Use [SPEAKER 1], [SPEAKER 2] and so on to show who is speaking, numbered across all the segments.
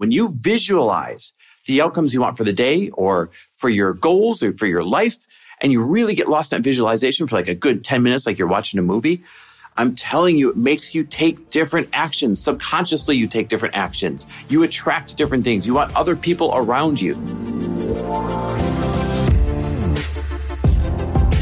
[SPEAKER 1] when you visualize the outcomes you want for the day or for your goals or for your life, and you really get lost in visualization for like a good 10 minutes, like you're watching a movie, I'm telling you, it makes you take different actions. Subconsciously, you take different actions. You attract different things. You want other people around you.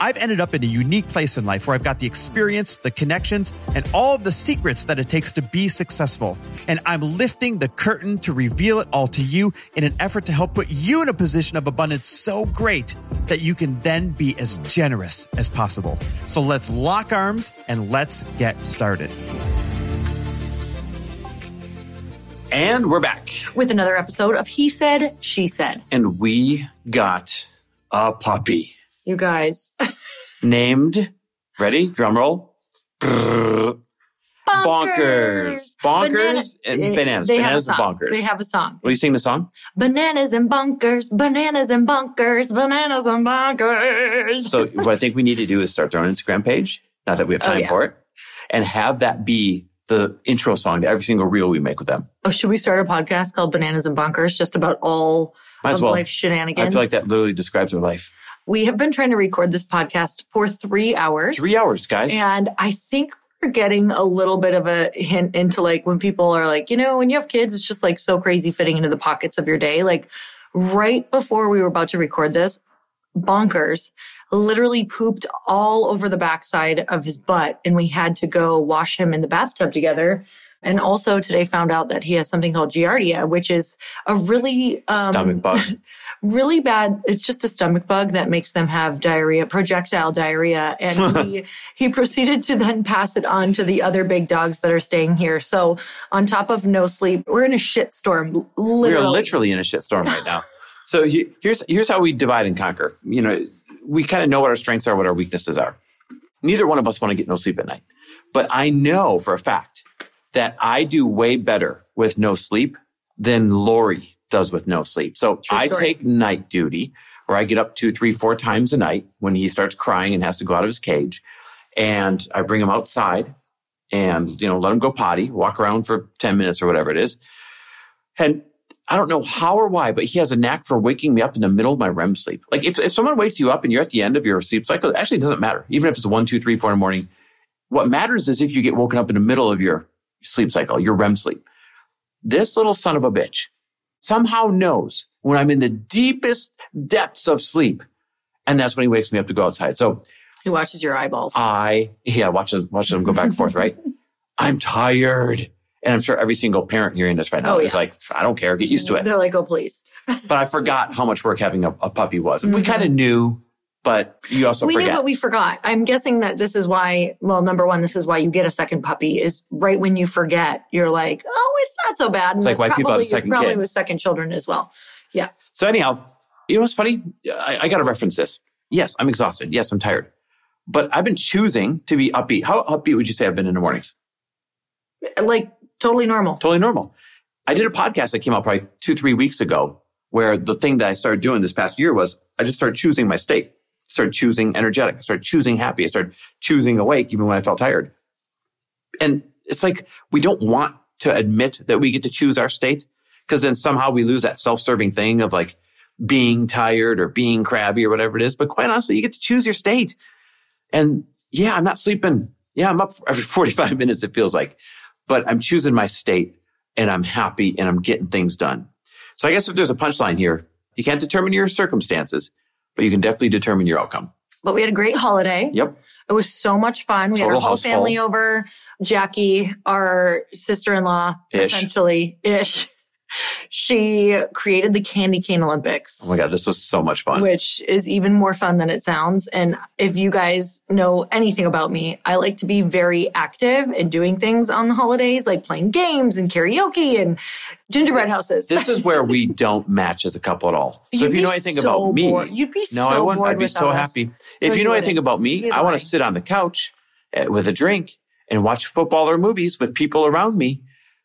[SPEAKER 2] I've ended up in a unique place in life where I've got the experience, the connections, and all of the secrets that it takes to be successful. And I'm lifting the curtain to reveal it all to you in an effort to help put you in a position of abundance so great that you can then be as generous as possible. So let's lock arms and let's get started.
[SPEAKER 1] And we're back.
[SPEAKER 3] with another episode of He Said, She Said.
[SPEAKER 1] And we got a puppy
[SPEAKER 3] You guys,
[SPEAKER 1] named, ready? Drum roll. Brrr. Bonkers. Bonkers and
[SPEAKER 3] Eh,
[SPEAKER 1] bananas. Bananas and bonkers.
[SPEAKER 3] They have a song.
[SPEAKER 1] Will you sing the song?
[SPEAKER 3] Bananas and bonkers, bananas and bonkers, bananas and bonkers.
[SPEAKER 1] So what I think we need to do is start our own Instagram page. Not that we have
[SPEAKER 3] Oh,
[SPEAKER 1] time
[SPEAKER 3] yeah.
[SPEAKER 1] for it, and have that be the intro song to every single reel we make with them.
[SPEAKER 3] oh, should we start a podcast called Bananas and Bonkers just about all
[SPEAKER 1] Might
[SPEAKER 3] of
[SPEAKER 1] well.
[SPEAKER 3] life
[SPEAKER 1] I feel like that literally describes our life.
[SPEAKER 3] We have been trying to record this podcast for three hours.
[SPEAKER 1] Three hours, guys.
[SPEAKER 3] And I think we're getting a little bit of a hint into like when people are like, you know, when you have kids, it's just like so crazy fitting into the pockets of your day. Like right before we were about to record this, bonkers literally pooped all over the backside of his butt and we had to go wash him in the bathtub together. And also today found out that he has something called Giardia, which is a really, um,
[SPEAKER 1] Stomach bug.
[SPEAKER 3] really bad. It's just a stomach bug that makes them have diarrhea, projectile diarrhea. And he, he proceeded to then pass it on to the other big dogs that are staying here. So on top of no sleep, we're in a shit storm. l-
[SPEAKER 1] We
[SPEAKER 3] Literally.
[SPEAKER 1] are literally in a shitstorm right now. So he- here's here's how we divide and conquer. You know, we kind of know what our strengths are, what our weaknesses are. Neither one of us want to get no sleep at night, but I know for a fact that I do way better with no sleep than Lori does with no sleep. So
[SPEAKER 3] True
[SPEAKER 1] I
[SPEAKER 3] story.
[SPEAKER 1] take night duty, where I get up two, three, four times a night when he starts crying and has to go out of his cage, and I bring him outside and you know let him go potty, walk around for ten minutes or whatever it is, and I don't know how or why, but he has a knack for waking me up in the middle of my REM sleep. Like if, if someone wakes you up and you're at the end of your sleep cycle, actually it actually doesn't matter. Even if it's one, two, three, four in the morning. What matters is if you get woken up in the middle of your sleep cycle, your REM sleep. This little son of a bitch somehow knows when I'm in the deepest depths of sleep. And that's when he wakes me up to go outside. So
[SPEAKER 3] he watches your eyeballs.
[SPEAKER 1] I, yeah, watch them, watch them go back and forth, right? I'm tired. And I'm sure every single parent hearing this right now
[SPEAKER 3] Oh,
[SPEAKER 1] is like, I don't care, get used to it.
[SPEAKER 3] They're like, oh, please.
[SPEAKER 1] But I forgot how much work having a, a puppy was. We
[SPEAKER 3] Mhm.
[SPEAKER 1] kind of knew, but you also
[SPEAKER 3] we
[SPEAKER 1] forget.
[SPEAKER 3] knew, but we forgot. I'm guessing that this is why, well, number one, this is why you get a second puppy is right when you forget, you're like, oh, it's not so bad. And
[SPEAKER 1] It's like why people have
[SPEAKER 3] probably-
[SPEAKER 1] a second
[SPEAKER 3] Probably
[SPEAKER 1] kid.
[SPEAKER 3] with second children as well. Yeah.
[SPEAKER 1] so anyhow, you know what's funny? I, I got to reference this. Yes, I'm exhausted. Yes, I'm tired. But I've been choosing to be upbeat. How upbeat would you say I've been in the mornings?
[SPEAKER 3] Like totally normal.
[SPEAKER 1] Totally normal. I did a podcast that came out probably two, three weeks ago where the thing that I started doing this past year was I just started choosing my state. Started choosing energetic. I started choosing happy. I started choosing awake even when I felt tired. And it's like we don't want to admit that we get to choose our state because then somehow we lose that self-serving thing of like being tired or being crabby or whatever it is. But quite honestly, you get to choose your state. And yeah, I'm not sleeping. Yeah, I'm up every 45 minutes, it feels like, but I'm choosing my state and I'm happy and I'm getting things done. So I guess if there's a punchline here, you can't determine your circumstances, but you can definitely determine your outcome.
[SPEAKER 3] But we had a great holiday.
[SPEAKER 1] Yep.
[SPEAKER 3] It was so much fun. We had
[SPEAKER 1] Total
[SPEAKER 3] our whole
[SPEAKER 1] house
[SPEAKER 3] family over. Jackie, our sister-in-law, essentially ish, she created the Candy Cane Olympics.
[SPEAKER 1] Oh my God, this was so much fun.
[SPEAKER 3] Which is even more fun than it sounds. And if you guys know anything about me, I like to be very active and doing things on the holidays, like playing games and karaoke and gingerbread houses.
[SPEAKER 1] this is where we don't match as a couple at all. So
[SPEAKER 3] You'd
[SPEAKER 1] if you know anything
[SPEAKER 3] so
[SPEAKER 1] about me,
[SPEAKER 3] bored. You'd be
[SPEAKER 1] no,
[SPEAKER 3] so
[SPEAKER 1] I wouldn't. I'd be so
[SPEAKER 3] us.
[SPEAKER 1] happy. If
[SPEAKER 3] No,
[SPEAKER 1] you
[SPEAKER 3] you
[SPEAKER 1] know anything about me,
[SPEAKER 3] He's
[SPEAKER 1] I want to sit on the couch uh, with a drink and watch football or movies with people around me.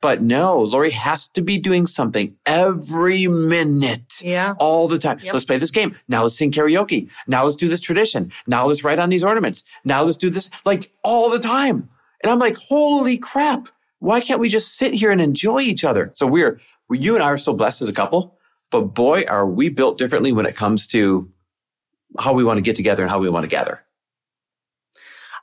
[SPEAKER 1] But no, Lori has to be doing something every minute.
[SPEAKER 3] Yeah.
[SPEAKER 1] All the time.
[SPEAKER 3] Yep.
[SPEAKER 1] Let's play this game. Now let's sing karaoke. Now let's do this tradition. Now let's write on these ornaments. Now let's do this like all the time. And I'm like, holy crap. Why can't we just sit here and enjoy each other? So we're, you and I are so blessed as a couple, but boy, are we built differently when it comes to how we want to get together and how we want to gather.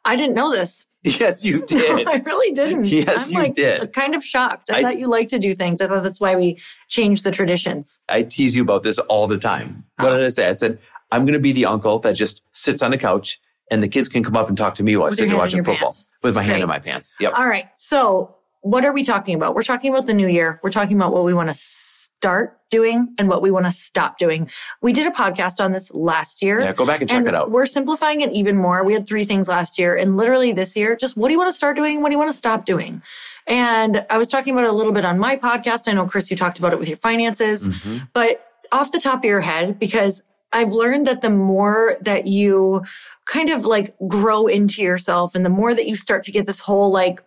[SPEAKER 3] I didn't know this.
[SPEAKER 1] Yes, you did.
[SPEAKER 3] I really didn't.
[SPEAKER 1] Yes,
[SPEAKER 3] I'm
[SPEAKER 1] you
[SPEAKER 3] like
[SPEAKER 1] did.
[SPEAKER 3] Uh, kind of shocked. I,
[SPEAKER 1] I-
[SPEAKER 3] thought you liked to do things. I thought that's why we changed the traditions.
[SPEAKER 1] I tease you about this all the time. What
[SPEAKER 3] Oh.
[SPEAKER 1] did I say? I said, I'm going to be the uncle that just sits on the couch and the kids can come up and talk to me while I sit there watching football
[SPEAKER 3] pants.
[SPEAKER 1] with my
[SPEAKER 3] That's
[SPEAKER 1] hand in my pants. Yep.
[SPEAKER 3] All right. So, what are we talking about? We're talking about the new year. We're talking about what we want to start doing and what we want to stop doing. We did a podcast on this last year.
[SPEAKER 1] Yeah, go back and check
[SPEAKER 3] and
[SPEAKER 1] it out.
[SPEAKER 3] We're simplifying it even more. We had three things last year and literally this year, just what do you want to start doing? What do you want to stop doing? And I was talking about it a little bit on my podcast. I know, Chris, you talked about it with your finances,
[SPEAKER 1] Mhm.
[SPEAKER 3] but off the top of your head, because I've learned that the more that you kind of like grow into yourself and the more that you start to get this whole like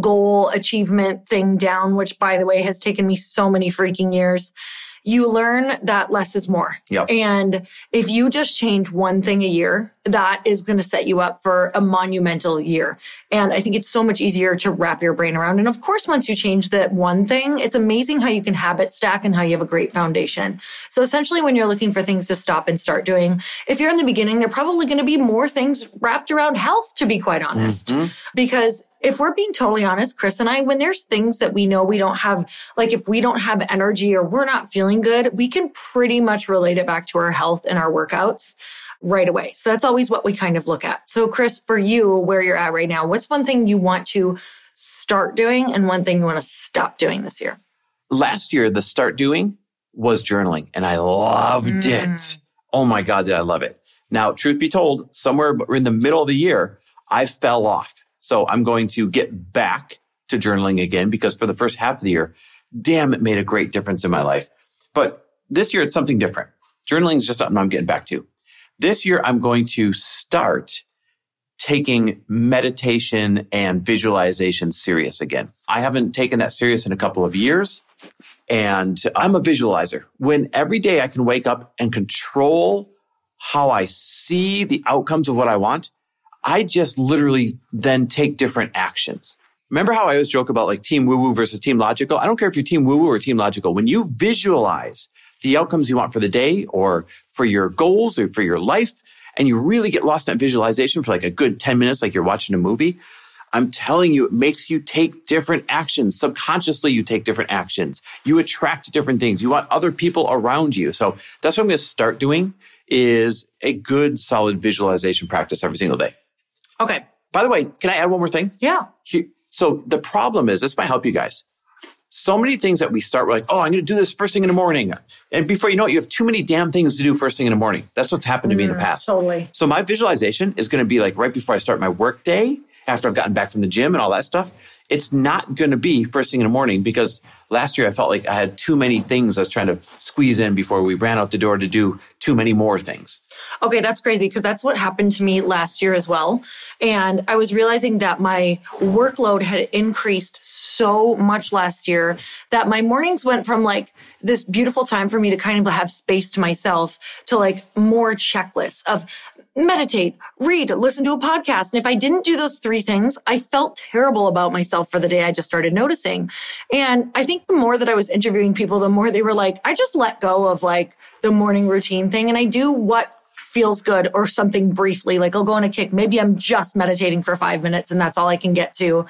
[SPEAKER 3] goal achievement thing down, which by the way has taken me so many freaking years, you learn that less is more.
[SPEAKER 1] Yep.
[SPEAKER 3] And if you just change one thing a year, that is going to set you up for a monumental year. And I think it's so much easier to wrap your brain around. And of course, once you change that one thing, it's amazing how you can habit stack and how you have a great foundation. So essentially, when you're looking for things to stop and start doing, if you're in the beginning, there are probably going to be more things wrapped around health, to be quite honest.
[SPEAKER 1] Mhm.
[SPEAKER 3] Because if we're being totally honest, Chris and I, when there's things that we know we don't have, like if we don't have energy or we're not feeling good, we can pretty much relate it back to our health and our workouts right away. So that's always what we kind of look at. So Chris, for you, where you're at right now, what's one thing you want to start doing and one thing you want to stop doing this year?
[SPEAKER 1] Last year, the start doing was journaling and I loved
[SPEAKER 3] Mm.
[SPEAKER 1] it. Oh my God, did I love it. Now, truth be told, somewhere in the middle of the year, I fell off. So I'm going to get back to journaling again because for the first half of the year, damn, it made a great difference in my life. But this year, it's something different. Journaling is just something I'm getting back to. This year, I'm going to start taking meditation and visualization serious again. I haven't taken that serious in a couple of years. And I'm a visualizer. When every day I can wake up and control how I see the outcomes of what I want, I just literally then take different actions. Remember how I always joke about like team woo woo versus team logical? I don't care if you're team woo woo or team logical. When you visualize the outcomes you want for the day or for your goals or for your life, and you really get lost in that visualization for like a good 10 minutes, like you're watching a movie, I'm telling you, it makes you take different actions. Subconsciously, you take different actions. You attract different things. You want other people around you. So that's what I'm going to start doing is a good, solid visualization practice every single day.
[SPEAKER 3] Okay.
[SPEAKER 1] By the way, can I add one more thing?
[SPEAKER 3] Yeah.
[SPEAKER 1] Here- So the problem is, this might help you guys. So many things that we start, we're like, oh, I'm going to do this first thing in the morning. And before you know it, you have too many damn things to do first thing in the morning. That's what's happened to me in the
[SPEAKER 3] Mm,
[SPEAKER 1] past.
[SPEAKER 3] Totally.
[SPEAKER 1] So my visualization is going to be like right before I start my work day, after I've gotten back from the gym and all that stuff. It's not going to be first thing in the morning because last year I felt like I had too many things I was trying to squeeze in before we ran out the door to do too many more things.
[SPEAKER 3] Okay, that's crazy because that's what happened to me last year as well. And I was realizing that my workload had increased so much last year that my mornings went from like this beautiful time for me to kind of have space to myself to like more checklists of meditate, read, listen to a podcast. And if I didn't do those three things, I felt terrible about myself for the day I just started noticing. And I think the more that I was interviewing people, the more they were like, I just let go of like the morning routine thing and I do what feels good or something briefly. Like I'll go on a kick. Maybe I'm just meditating for five minutes and that's all I can get to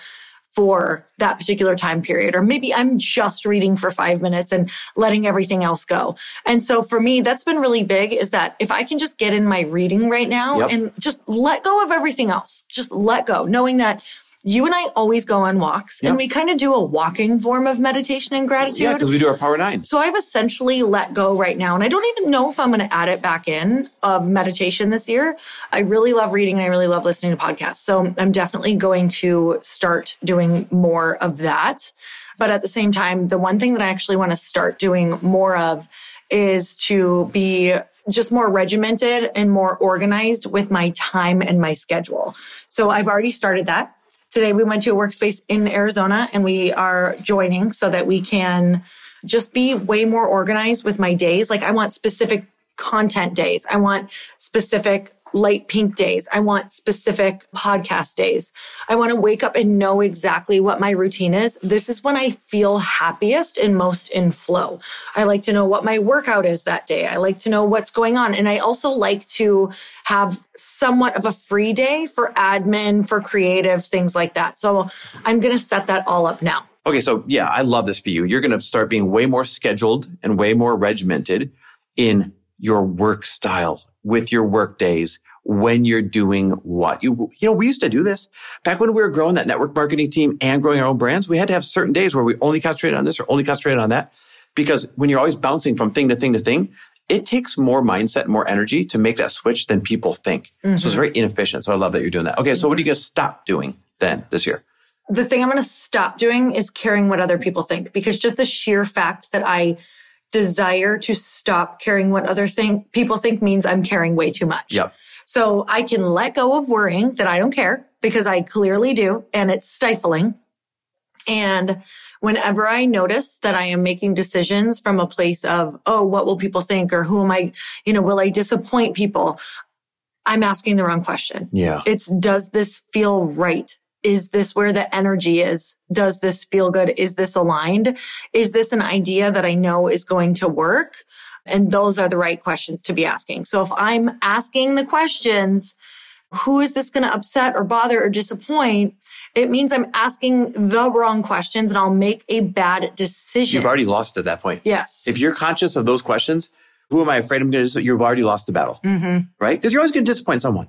[SPEAKER 3] for that particular time period. Or maybe I'm just reading for five minutes and letting everything else go. And so for me, that's been really big is that if I can just get in my reading right now
[SPEAKER 1] Yep.
[SPEAKER 3] and just let go of everything else, just let go, knowing that you and I always go on walks
[SPEAKER 1] Yeah.
[SPEAKER 3] and we kind of do a walking form of meditation and gratitude.
[SPEAKER 1] Yeah, because we do our power nine.
[SPEAKER 3] So I've essentially let go right now. And I don't even know if I'm going to add it back in of meditation this year. I really love reading and I really love listening to podcasts. So I'm definitely going to start doing more of that. But at the same time, the one thing that I actually want to start doing more of is to be just more regimented and more organized with my time and my schedule. So I've already started that. Today we went to a workspace in Arizona and we are joining so that we can just be way more organized with my days. Like I want specific content days. I want specific Lite Pink days. I want specific podcast days. I want to wake up and know exactly what my routine is. This is when I feel happiest and most in flow. I like to know what my workout is that day. I like to know what's going on. And I also like to have somewhat of a free day for admin, for creative, things like that. So I'm going to set that all up now.
[SPEAKER 1] Okay, so yeah, I love this for you. You're going to start being way more scheduled and way more regimented in your work style with your work days when you're doing what? You you know we used to do this. Back when we were growing that network marketing team and growing our own brands we had to have certain days where we only concentrated on this or only concentrated on that. Because when you're always bouncing from thing to thing to thing it takes more mindset and more energy to make that switch than people think. So it's mm-hmm. very inefficient. So i love that you're doing that. Okay so what are you going to stop doing then this year?
[SPEAKER 3] The thing I'm going to stop doing is caring what other people think because just the sheer fact that I desire to stop caring what other think people think means I'm caring way too much.
[SPEAKER 1] Yep.
[SPEAKER 3] So I can let go of worrying that I don't care because I clearly do and it's stifling. And whenever I notice that I am making decisions from a place of, oh, what will people think or who am I, you know, will I disappoint people? I'm asking the wrong question.
[SPEAKER 1] yeah
[SPEAKER 3] It's does this feel right? Is this where the energy is? Does this feel good? Is this aligned? Is this an idea that I know is going to work? And those are the right questions to be asking. So if I'm asking the questions, who is this going to upset or bother or disappoint? It means I'm asking the wrong questions and I'll make a bad decision.
[SPEAKER 1] You've already lost at that point.
[SPEAKER 3] yes.
[SPEAKER 1] If you're conscious of those questions, who am I afraid I'm going to? You've already lost the battle,
[SPEAKER 3] mm-hmm.
[SPEAKER 1] right? Because you're always going to disappoint someone.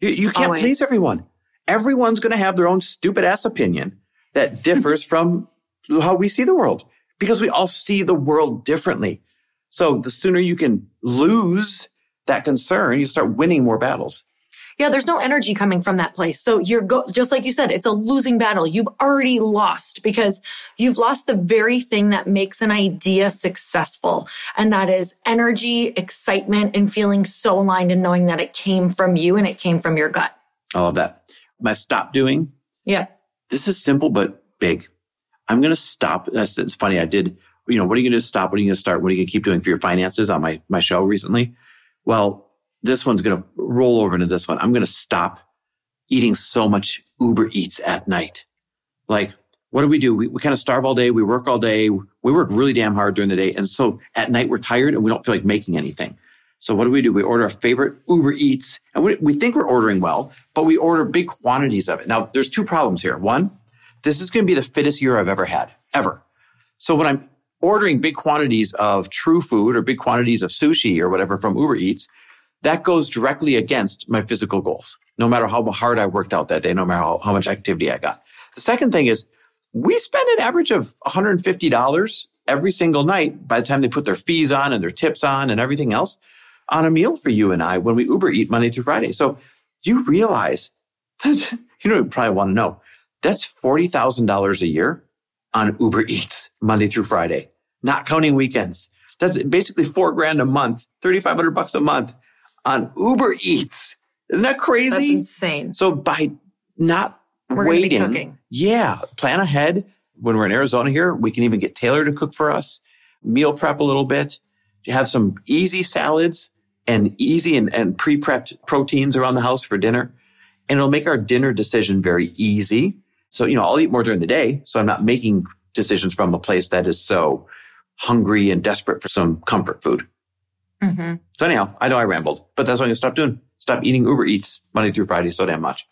[SPEAKER 1] You, you can't
[SPEAKER 3] Always.
[SPEAKER 1] please everyone. Everyone's going to have their own stupid ass opinion that differs from how we see the world because we all see the world differently. So the sooner you can lose that concern, you start winning more battles.
[SPEAKER 3] Yeah, there's no energy coming from that place. So you're go- just like you said, it's a losing battle. You've already lost because you've lost the very thing that makes an idea successful. And that is energy, excitement, and feeling so aligned and knowing that it came from you and it came from your gut.
[SPEAKER 1] I love that. My stop doing
[SPEAKER 3] Yeah.
[SPEAKER 1] this is simple but big. I'm going to stop. That's it's funny. I did. You know, what are you going to stop? What are you going to start? What are you going to keep doing for your finances on my my show recently? Well, this one's going to roll over into this one. I'm going to stop eating so much Uber Eats at night. Like, what do we do? We, we kind of starve all day. We work all day. We work really damn hard during the day, and so at night we're tired and we don't feel like making anything. So what do we do? We order our favorite Uber Eats, and we, we think we're ordering well, but we order big quantities of it. Now, there's two problems here. One, this is going to be the fittest year I've ever had, ever. So when I'm ordering big quantities of true food or big quantities of sushi or whatever from Uber Eats, that goes directly against my physical goals, no matter how hard I worked out that day, no matter how, how much activity I got. The second thing is we spend an average of $150 every single night by the time they put their fees on and their tips on and everything else on a meal for you and I when we Uber eat Monday through Friday. So do you realize that, you know, you probably want to know that's $40,000 a year on Uber Eats Monday through Friday, not counting weekends. That's basically four grand a month, 3,500 bucks a month on Uber Eats. Isn't that crazy?
[SPEAKER 3] That's insane.
[SPEAKER 1] So by not
[SPEAKER 3] We're
[SPEAKER 1] waiting, yeah, plan ahead. When we're in Arizona here, we can even get Taylor to cook for us, meal prep a little bit, have some easy salads and easy and, and pre-prepped proteins around the house for dinner. And it'll make our dinner decision very easy. So, you know, I'll eat more during the day. So I'm not making decisions from a place that is so hungry and desperate for some comfort food.
[SPEAKER 3] hmm
[SPEAKER 1] So anyhow, I know I rambled, but that's what I'm going to stop doing. Stop eating Uber Eats Monday through Friday so damn much.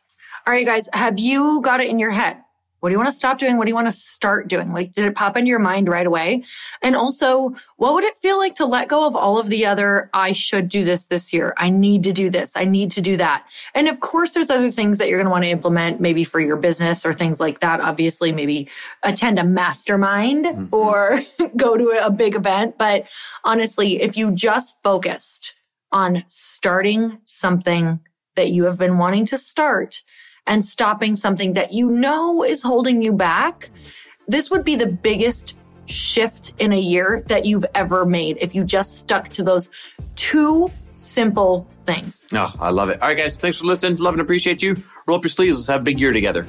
[SPEAKER 3] All right, you guys, have you got it in your head What do you want to stop doing? What do you want to start doing? Like, did it pop into your mind right away? And also, what would it feel like to let go of all of the other, I should do this this year. I need to do this. I need to do that. And of course, there's other things that you're going to want to implement, maybe for your business or things like that. Obviously, maybe attend a mastermind mm-hmm. or go to a big event. But honestly, if you just focused on starting something that you have been wanting to start, and stopping something that you know is holding you back, this would be the biggest shift in a year that you've ever made if you just stuck to those two simple things.
[SPEAKER 4] Oh, I love it. All right, guys, thanks for listening. Love and appreciate you. Roll up your sleeves. Let's have a big year together.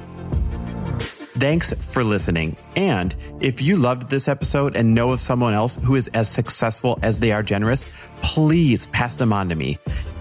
[SPEAKER 1] Thanks for listening. And if you loved this episode and know of someone else who is as successful as they are generous, please pass them on to me.